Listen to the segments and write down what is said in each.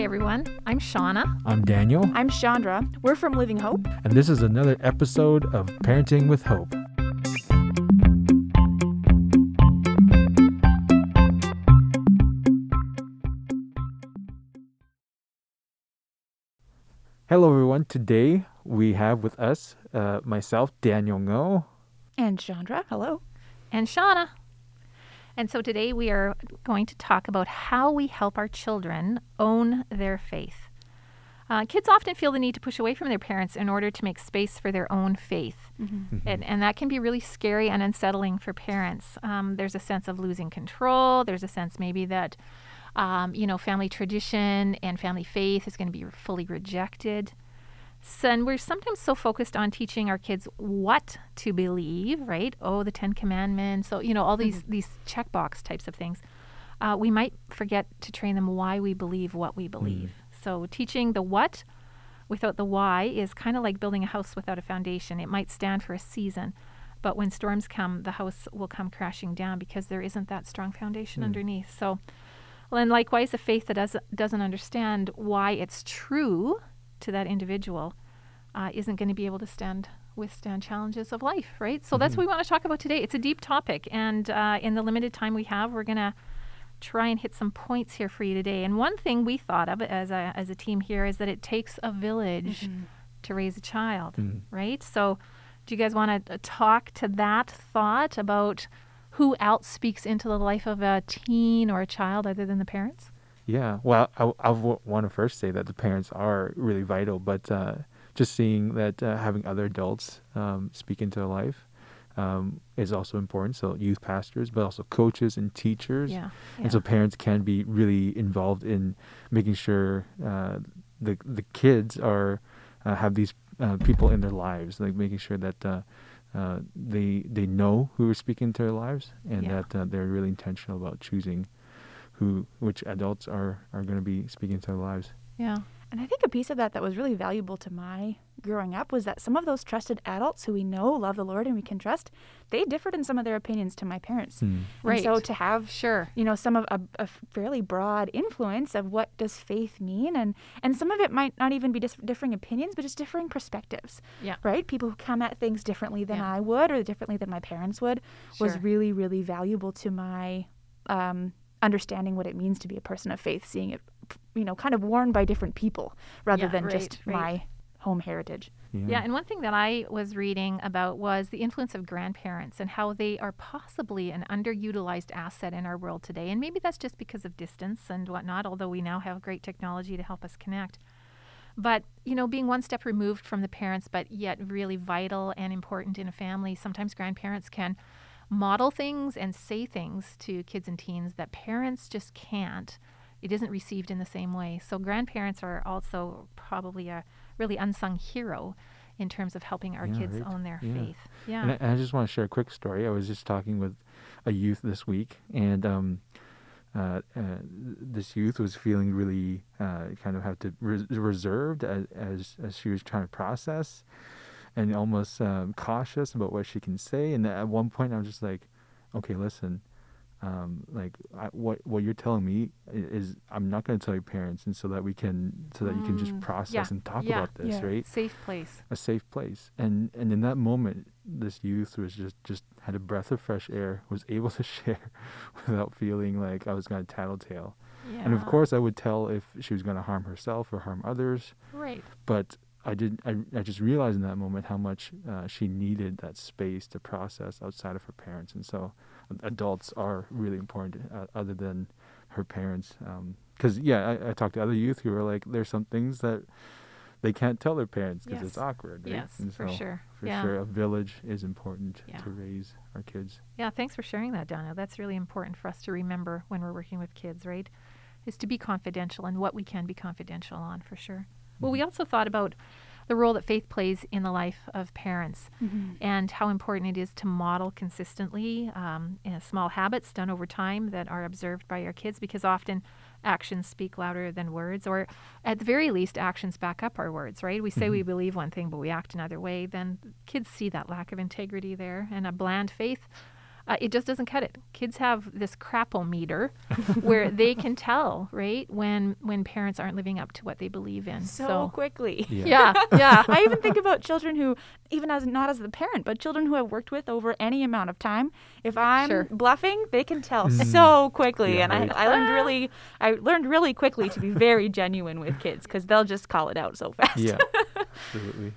Hi, everyone. I'm Shauna. I'm Daniel, I'm Chandra. We're from Living Hope. and this is another episode of Parenting with Hope. Hello, everyone. Today we have with us uh, myself, Daniel Ngo. And Chandra, hello. And Shauna. And so today we are going to talk about how we help our children own their faith. Uh, kids often feel the need to push away from their parents in order to make space for their own faith. And, and that can be really scary and unsettling for parents. Um, there's a sense of losing control. There's a sense maybe that, um, you know, family tradition and family faith is going to be fully rejected. So, and we're sometimes so focused on teaching our kids what to believe, right? Oh, the Ten Commandments. So, you know, all these, mm-hmm. these checkbox types of things. Uh, we might forget to train them why we believe what we believe. Mm. So, teaching the what without the why is kind of like building a house without a foundation. It might stand for a season, but when storms come, the house will come crashing down because there isn't that strong foundation mm. underneath. So, well, and likewise, a faith that doesn't doesn't understand why it's true to that individual uh, isn't going to be able to stand withstand challenges of life, right? So that's what we want to talk about today. It's a deep topic, and uh, in the limited time we have, we're going to try and hit some points here for you today. And one thing we thought of as a as a team here is that it takes a village to raise a child, right? So, do you guys want to talk to that thought about who else speaks into the life of a teen or a child other than the parents? Yeah, well, I, I want to first say that the parents are really vital, but uh, just seeing that uh, having other adults um, speak into their life um, is also important. So, youth pastors, but also coaches and teachers. Yeah, And so, parents can be really involved in making sure uh, the the kids are uh, have these uh, people in their lives, like making sure that. Uh, uh, they they know who are speaking into their lives, and Yeah. that uh, they're really intentional about choosing who which adults are are going to be speaking into their lives. yeah, And I think a piece of that that was really valuable to my growing up was that some of those trusted adults who we know love the Lord and we can trust, they differed in some of their opinions to my parents. Right. And so to have sure. you know some of a, a fairly broad influence of what does faith mean and and some of it might not even be dis- differing opinions but just differing perspectives Yeah. right people who come at things differently than Yeah. i would or differently than my parents would was really really valuable to my um, understanding what it means to be a person of faith seeing it you know kind of worn by different people rather Yeah, than right, just right. my home heritage Yeah, and one thing that I was reading about was the influence of grandparents and how they are possibly an underutilized asset in our world today. And maybe that's just because of distance and whatnot, although we now have great technology to help us connect. But, you know, being one step removed from the parents, but yet really vital and important in a family, sometimes grandparents can model things and say things to kids and teens that parents just can't. It isn't received in the same way. So, grandparents are also probably a really unsung hero in terms of helping our Yeah, kids right. own their Yeah. faith. Yeah. And I, and I just want to share a quick story. I was just talking with a youth this week, and um, uh, uh, this youth was feeling really uh, kind of have to res- reserved as, as as she was trying to process, and almost um, cautious about what she can say. And at one point, I was just like, "Okay, listen." Um, like I, what what you're telling me is I'm not going to tell your parents, and so that we can so that you can just Mm, process yeah, and talk yeah, about this, yeah. right? Safe place. a safe place and and in that moment this youth was just just had a breath of fresh air was able to share without feeling like i was going to tattletale Yeah. and of course i would tell if she was going to harm herself or harm others Right. but i did i, I just realized in that moment how much uh, she needed that space to process outside of her parents and so adults are really important uh, other than her parents because yeah I, I talked to other youth who were like there's some things that they can't tell their parents because it's awkward right? Yes, And for sure. for yeah. sure a village is important Yeah. to raise our kids Yeah, thanks for sharing that, Donna. That's really important for us to remember when we're working with kids, right? Is to be confidential and what we can be confidential on for sure. Well, we also thought about the role that faith plays in the life of parents and how important it is to model consistently um, in small habits done over time that are observed by our kids because often actions speak louder than words, or at the very least, actions back up our words, right? We say we believe one thing, but we act another way, then kids see that lack of integrity there and a bland faith uh, it just doesn't cut it. Kids have this crapple-meter where they can tell, right, when when parents aren't living up to what they believe in. So, quickly. yeah, yeah. I even think about children who, even as not as the parent, but children who I've worked with over any amount of time. If I'm Sure. bluffing, they can tell Mm. so quickly, Yeah, and right. I, I learned really, I learned really quickly to be very genuine with kids because they'll just call it out so fast. Yeah, absolutely.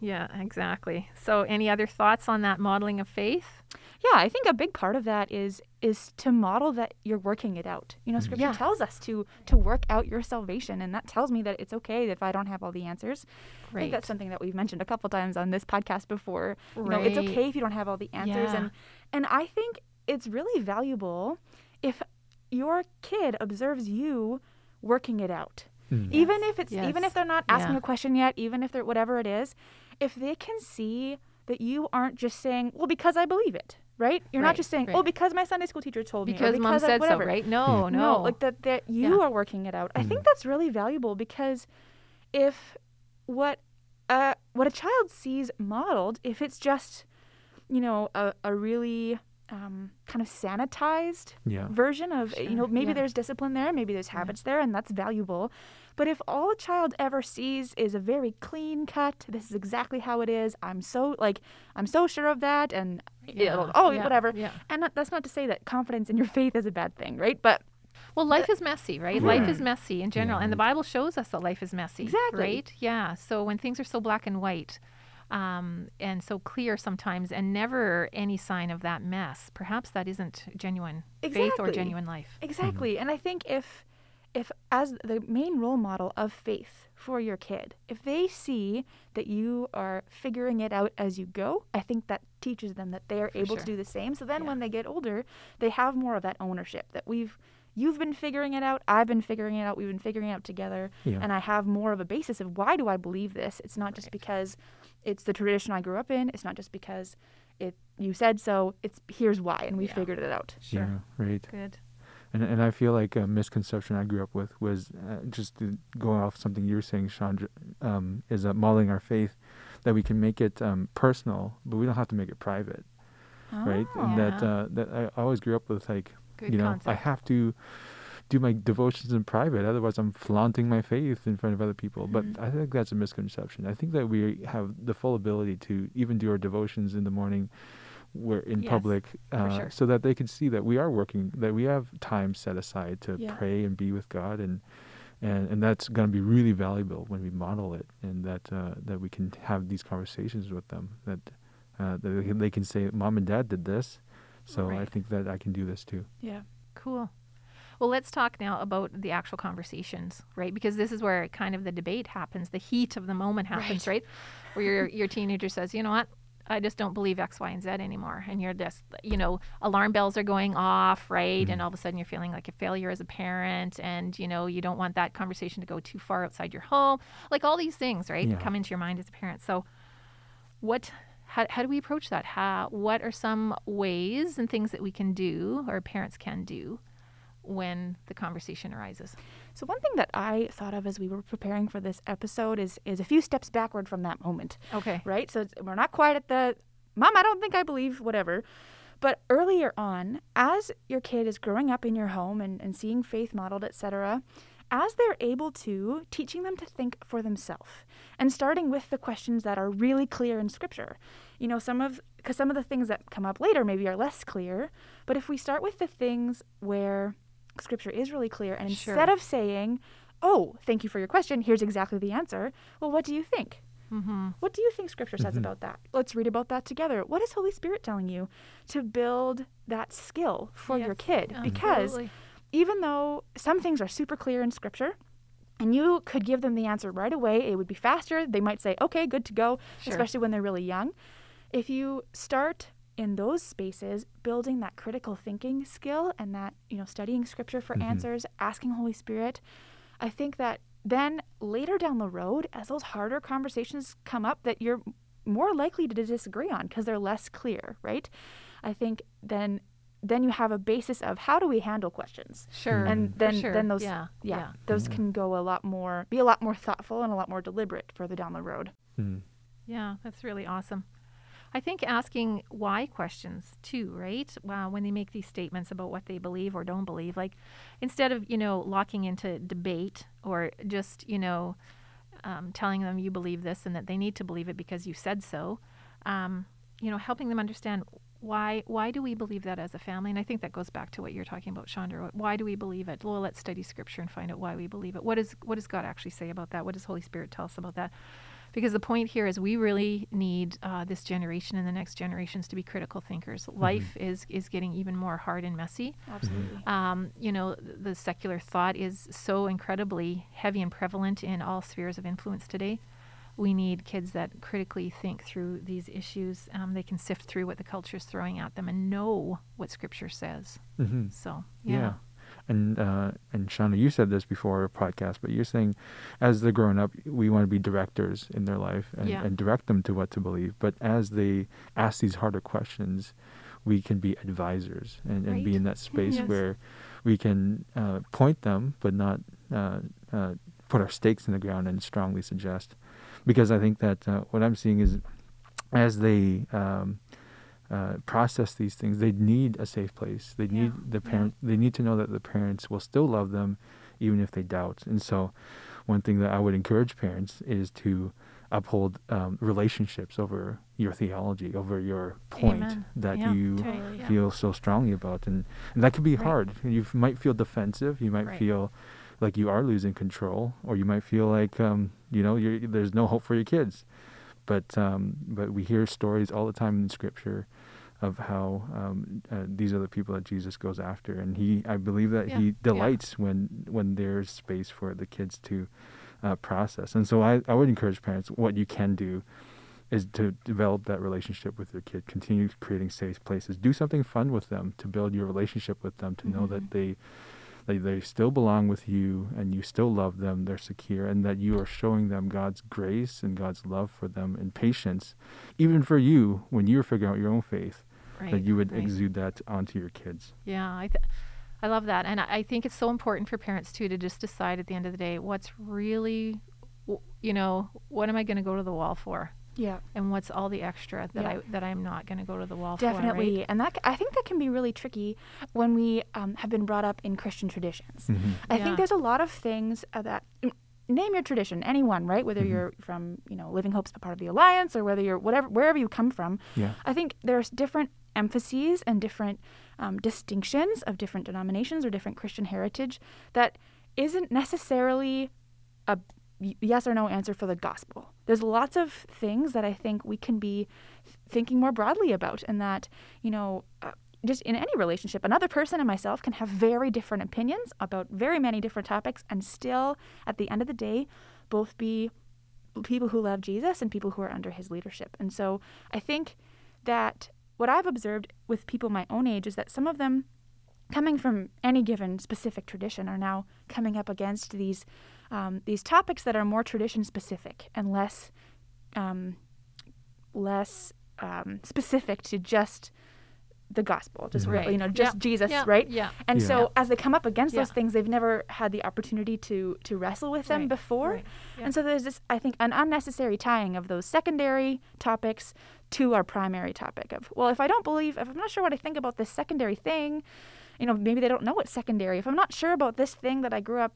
Yeah, exactly. So, any other thoughts on that modeling of faith? Yeah, I think a big part of that is is to model that you're working it out. You know, Mhm. Scripture Yeah. tells us to to work out your salvation, and that tells me that it's okay if I don't have all the answers. I think that's something that we've mentioned a couple times on this podcast before. You know, it's okay if you don't have all the answers, Yeah. and and I think it's really valuable if your kid observes you working it out. Mm. Even if it's even if they're not asking Yeah. a question yet, even if they're whatever it is, if they can see that you aren't just saying, "Well, because I believe it," right? You're Right, not just saying, right. "Oh, because my Sunday school teacher told me," or Because mom because I- said so, right? No, Hmm. no. like that that you Yeah. are working it out. I think Mhm. that's really valuable because if what uh what a child sees modeled, if it's just you know a, a really um, kind of sanitized Yeah. version of you know maybe yeah. there's discipline there maybe there's habits there and that's valuable but if all a child ever sees is a very clean cut this is exactly how it is i'm so like i'm so sure of that and it'll- Yeah, oh yeah, whatever Yeah. and that, that's not to say that confidence in your faith is a bad thing right but Well, life is messy, right? Life is messy in general, Yeah, and the. Bible shows us that life is messy, Exactly. right? Yeah. So when things are so black and white, um, and so clear sometimes, and never any sign of that mess, perhaps that isn't genuine faith or genuine life. Exactly. And I think if if as the main role model of faith for your kid, if they see that you are figuring it out as you go, I think that teaches them that they are able sure. to do the same. So then Yeah. when they get older, they have more of that ownership that we've you've been figuring it out, I've been figuring it out, we've been figuring it out together, Yeah. and I have more of a basis of why do I believe this? It's not just Right. because it's the tradition I grew up in, it's not just because it you said so, it's here's why and we Yeah. figured it out. Sure. Yeah. Right. Good. And and I feel like a misconception I grew up with was uh, just going off something you were saying, Chandra, um, is uh, modeling our faith that we can make it um, personal, but we don't have to make it private, right? And that uh, that I always grew up with like Good you know concept. I have to do my devotions in private, otherwise I'm flaunting my faith in front of other people. Mhm. But I think that's a misconception. I think that we have the full ability to even do our devotions in the morning where in Yes, public uh, sure. so that they can see that we are working that we have time set aside to Yeah. pray and be with god and and and that's going to be really valuable when we model it and that uh, that we can have these conversations with them that uh, that they can, they can say mom and dad did this so i think that i can do this too Yeah. Cool. Well, let's talk now about the actual conversations, right? Because this is where kind of the debate happens, the heat of the moment happens, right? Where your your teenager says, "You know what? I just don't believe X, Y, and Z anymore." And you're just, you know, alarm bells are going off, right? And mm-hmm. all of a sudden you're feeling like a failure as a parent and, you know, you don't want that conversation to go too far outside your home. Like all these things, right? Yeah. Come into your mind as a parent. So what how, how do we approach that? How what are some ways and things that we can do or parents can do when the conversation arises? So one thing that I thought of as we were preparing for this episode is is a few steps backward from that moment, Okay. right? So we're not quite at the mom. I don't think I believe whatever, but earlier on, as your kid is growing up in your home and, and seeing faith modeled, etc., as they're able to, teaching them to think for themselves and starting with the questions that are really clear in Scripture. You know, some of because some of the things that come up later maybe are less clear, but if we start with the things where Scripture is really clear, and Sure. instead of saying, "Oh, thank you for your question. Here's exactly the answer," well, what do you think? Mm-hmm. What do you think Scripture says Mhm. about that? Let's read about that together. What is Holy Spirit telling you to build that skill for your Yes, kid? Because even though some things are super clear in scripture and you could give them the answer right away it would be faster they might say okay good to go Sure. especially when they're really young if you start in those spaces building that critical thinking skill and that you know studying scripture for Mhm. answers asking holy spirit i think that then later down the road as those harder conversations come up that you're more likely to disagree on because they're less clear right i think then then you have a basis of how do we handle questions Sure. and then sure. then those yeah. yeah, those Yeah. can go a lot more be a lot more thoughtful and a lot more deliberate further down the road Mm. Yeah, that's really awesome. I think asking why questions too, right? Wow, when they make these statements about what they believe or don't believe, like instead of you know locking into debate or just you know um, telling them you believe this and that they need to believe it because you said so, um, you know, helping them understand why why do we believe that as a family? And I think that goes back to what you're talking about, Chandra. Why do we believe it? Well, let's study Scripture and find out why we believe it. What is what does God actually say about that? What does Holy Spirit tell us about that? Because the point here is we really need uh, this generation and the next generations to be critical thinkers. Mm-hmm. Life is is getting even more hard and messy. Absolutely. Um, you know, the secular thought is so incredibly heavy and prevalent in all spheres of influence today. We need kids that critically think through these issues. Um, they can sift through what the culture is throwing at them and know what Scripture says. hmm So, Yeah. yeah. And uh, and Shauna, you said this before our podcast, but you're saying as they're growing up, we want to be directors in their life and, Yeah. and direct them to what to believe. But as they ask these harder questions, we can be advisors and, and be in that space Yes. where we can uh, point them, but not uh, uh, put our stakes in the ground and strongly suggest. Because I think that uh, what I'm seeing is as they um, uh, process these things, they need a safe place. They Yeah, need the yeah. parent. They need to know that the parents will still love them, even if they doubt. And so, one thing that I would encourage parents is to uphold um, relationships over your theology, over your point Amen. that Yeah, you totally, yeah. feel so strongly about, and, and that could be Right. hard. You might feel defensive. You might Right. feel like you are losing control, or you might feel like um, you know you're, there's no hope for your kids. But um, but we hear stories all the time in Scripture of how um, uh, these are the people that Jesus goes after, and he I believe that Yeah, he yeah. delights when when there's space for the kids to uh, process. And so I, I would encourage parents what you can do is to develop that relationship with your kid. Continue creating safe places. Do something fun with them to build your relationship with them. To know that Mhm. they they they still belong with you and you still love them. They're secure, and that you are showing them God's grace and God's love for them and patience, even for you when you're figuring out your own faith. Right. that you would right. exude that onto your kids. Yeah, I, th- I love that, and I, I think it's so important for parents too to just decide at the end of the day what's really, you know, what am I going to go to the wall for, Yeah. and what's all the extra that Yeah. I that I'm not going to go to the wall Definitely, for. Right? and that c- I think that can be really tricky when we um, have been brought up in Christian traditions. Mm-hmm. I Yeah. think there's a lot of things uh, that name your tradition, anyone, right? Whether Mhm. you're from you know Living Hope's a part of the Alliance or whether you're whatever wherever you come from. Yeah. I think there's different emphases and different um, distinctions of different denominations or different Christian heritage that isn't necessarily a yes or no answer for the gospel. There's lots of things that I think we can be thinking more broadly about, and that, you know, uh, just in any relationship, another person and myself can have very different opinions about very many different topics and still, at the end of the day, both be people who love Jesus and people who are under his leadership. And so I think that what I've observed with people my own age is that some of them coming from any given specific tradition are now coming up against these um, these topics that are more tradition specific and less um, less um, specific to just the gospel, just. Right. you know, just Yeah. Jesus, Yeah, right? Yeah. And Yeah. so as they come up against those things, they've never had the opportunity to to wrestle with them Right, before. right, yeah. And so there's this, I think, an unnecessary tying of those secondary topics to our primary topic of, well, if I don't believe, if I'm not sure what I think about this secondary thing, you know, maybe they don't know what's secondary. If I'm not sure about this thing that I grew up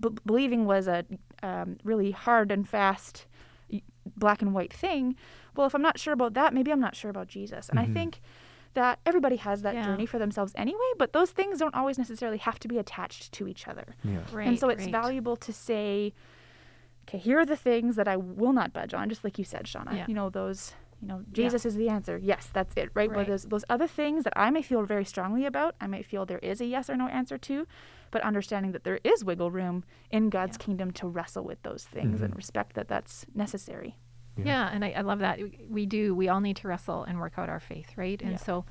b- believing was a um, really hard and fast black and white thing, well, if I'm not sure about that, maybe I'm not sure about Jesus. And I Mhm. think that everybody has that Yeah. journey for themselves anyway, but those things don't always necessarily have to be attached to each other. Yeah. Right. and so it's right. valuable to say, okay, here are the things that I will not budge on, just like you said, Shauna. Yeah. You know, those, you know, Jesus is the answer. Yes, that's it, right? But Right. there's those other things that I may feel very strongly about, I might feel there is a yes or no answer to, but understanding that there is wiggle room in God's Yeah. kingdom to wrestle with those things and Mhm. respect that that's necessary. Yeah, and I, I love that. We- We do. We all need to wrestle and work out our faith, right? And Yeah. so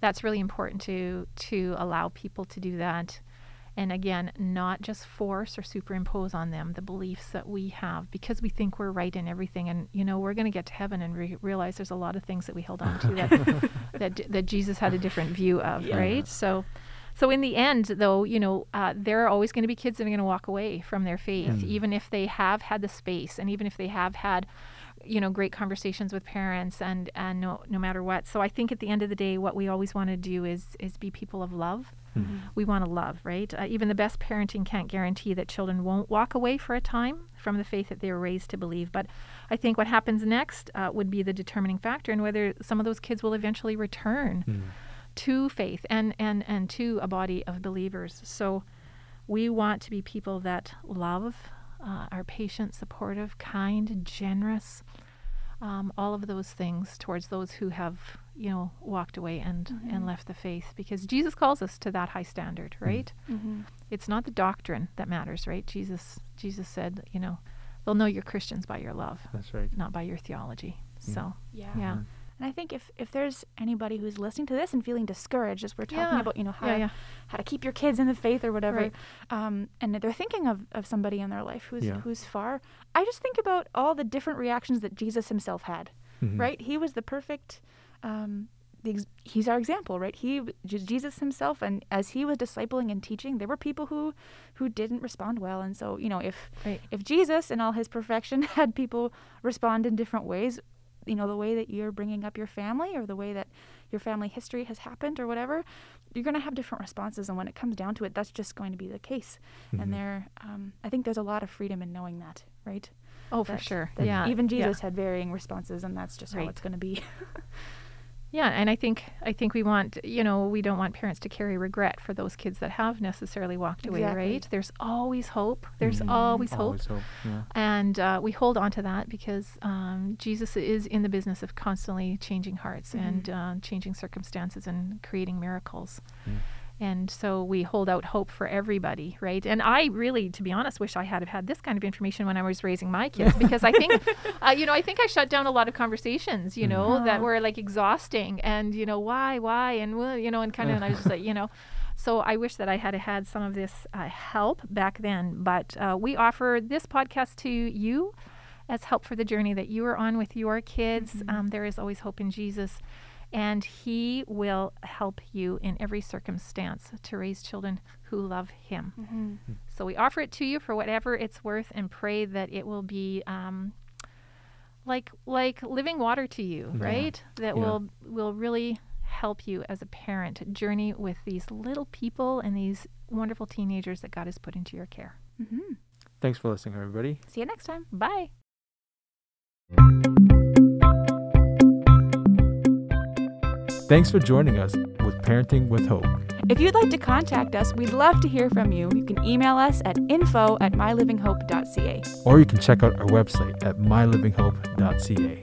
that's really important to to allow people to do that. And again, not just force or superimpose on them the beliefs that we have because we think we're right in everything. And you know, we're going to get to heaven and re- realize there's a lot of things that we held on to that that that Jesus had a different view of, Yeah. right? So. So in the end, though, you know, uh, there are always going to be kids that are going to walk away from their faith, Mm. even if they have had the space, and even if they have had you know great conversations with parents and and no no matter what so i think at the end of the day what we always want to do is is be people of love Mm-hmm. we want to love right uh, even the best parenting can't guarantee that children won't walk away for a time from the faith that they were raised to believe but i think what happens next uh, would be the determining factor in whether some of those kids will eventually return Mm. to faith and and and to a body of believers so we want to be people that love uh, are patient supportive kind generous um, all of those things towards those who have you know walked away and and left the faith because jesus calls us to that high standard right Mm-hmm. it's not the doctrine that matters right jesus jesus said you know they'll know you're christians by your love That's right. not by your theology so Yeah. yeah And I think if, if there's anybody who's listening to this and feeling discouraged as we're talking Yeah. about, you know, how, yeah to, yeah how to keep your kids in the faith or whatever, Right. um, and they're thinking of, of somebody in their life who's Yeah. who's far, I just think about all the different reactions that Jesus himself had, Mhm. right? He was the perfect, um, the ex- he's our example, right? He, Jesus himself, and as he was discipling and teaching, there were people who, who didn't respond well, and so you know, if right if Jesus in all his perfection had people respond in different ways, you know, the way that you're bringing up your family or the way that your family history has happened or whatever, you're going to have different responses. And when it comes down to it, that's just going to be the case. Mhm. And there, um, I think there's a lot of freedom in knowing that, right? oh for sure yeah Even yeah. Jesus had varying responses, and that's just how it's going to be. Yeah, and I think I think we want you know we don't want parents to carry regret for those kids that have necessarily walked away, Exactly. right? There's always hope. There's Mhm. always hope, Always hope. Yeah. and uh, we hold on to that because um, Jesus is in the business of constantly changing hearts and uh, changing circumstances and creating miracles. Yeah. And so we hold out hope for everybody, right? And I really, to be honest, wish I had have had this kind of information when I was raising my kids because I think, uh, you know, I think I shut down a lot of conversations, you know, that Mhm. were like exhausting and, you know, why, why, and, well, you know, and kind of, and I was just like, you know, so I wish that I had had some of this uh, help back then. But uh, we offer this podcast to you as help for the journey that you are on with your kids. Um, there is always hope in Jesus, and He will help you in every circumstance to raise children who love Him. mm-hmm. So we offer it to you for whatever it's worth, and pray that it will be. Um, like like living water to you, Yeah. right? That Yeah. will will really help you as a parent journey with these little people and these wonderful teenagers that God has put into your care. Mm-hmm. Thanks for listening, everybody. See you next time. Bye. Thanks for joining us with Parenting with Hope. If you'd like to contact us, we'd love to hear from you. You can email us at info at mylivinghope.ca. Or you can check out our website at mylivinghope.ca.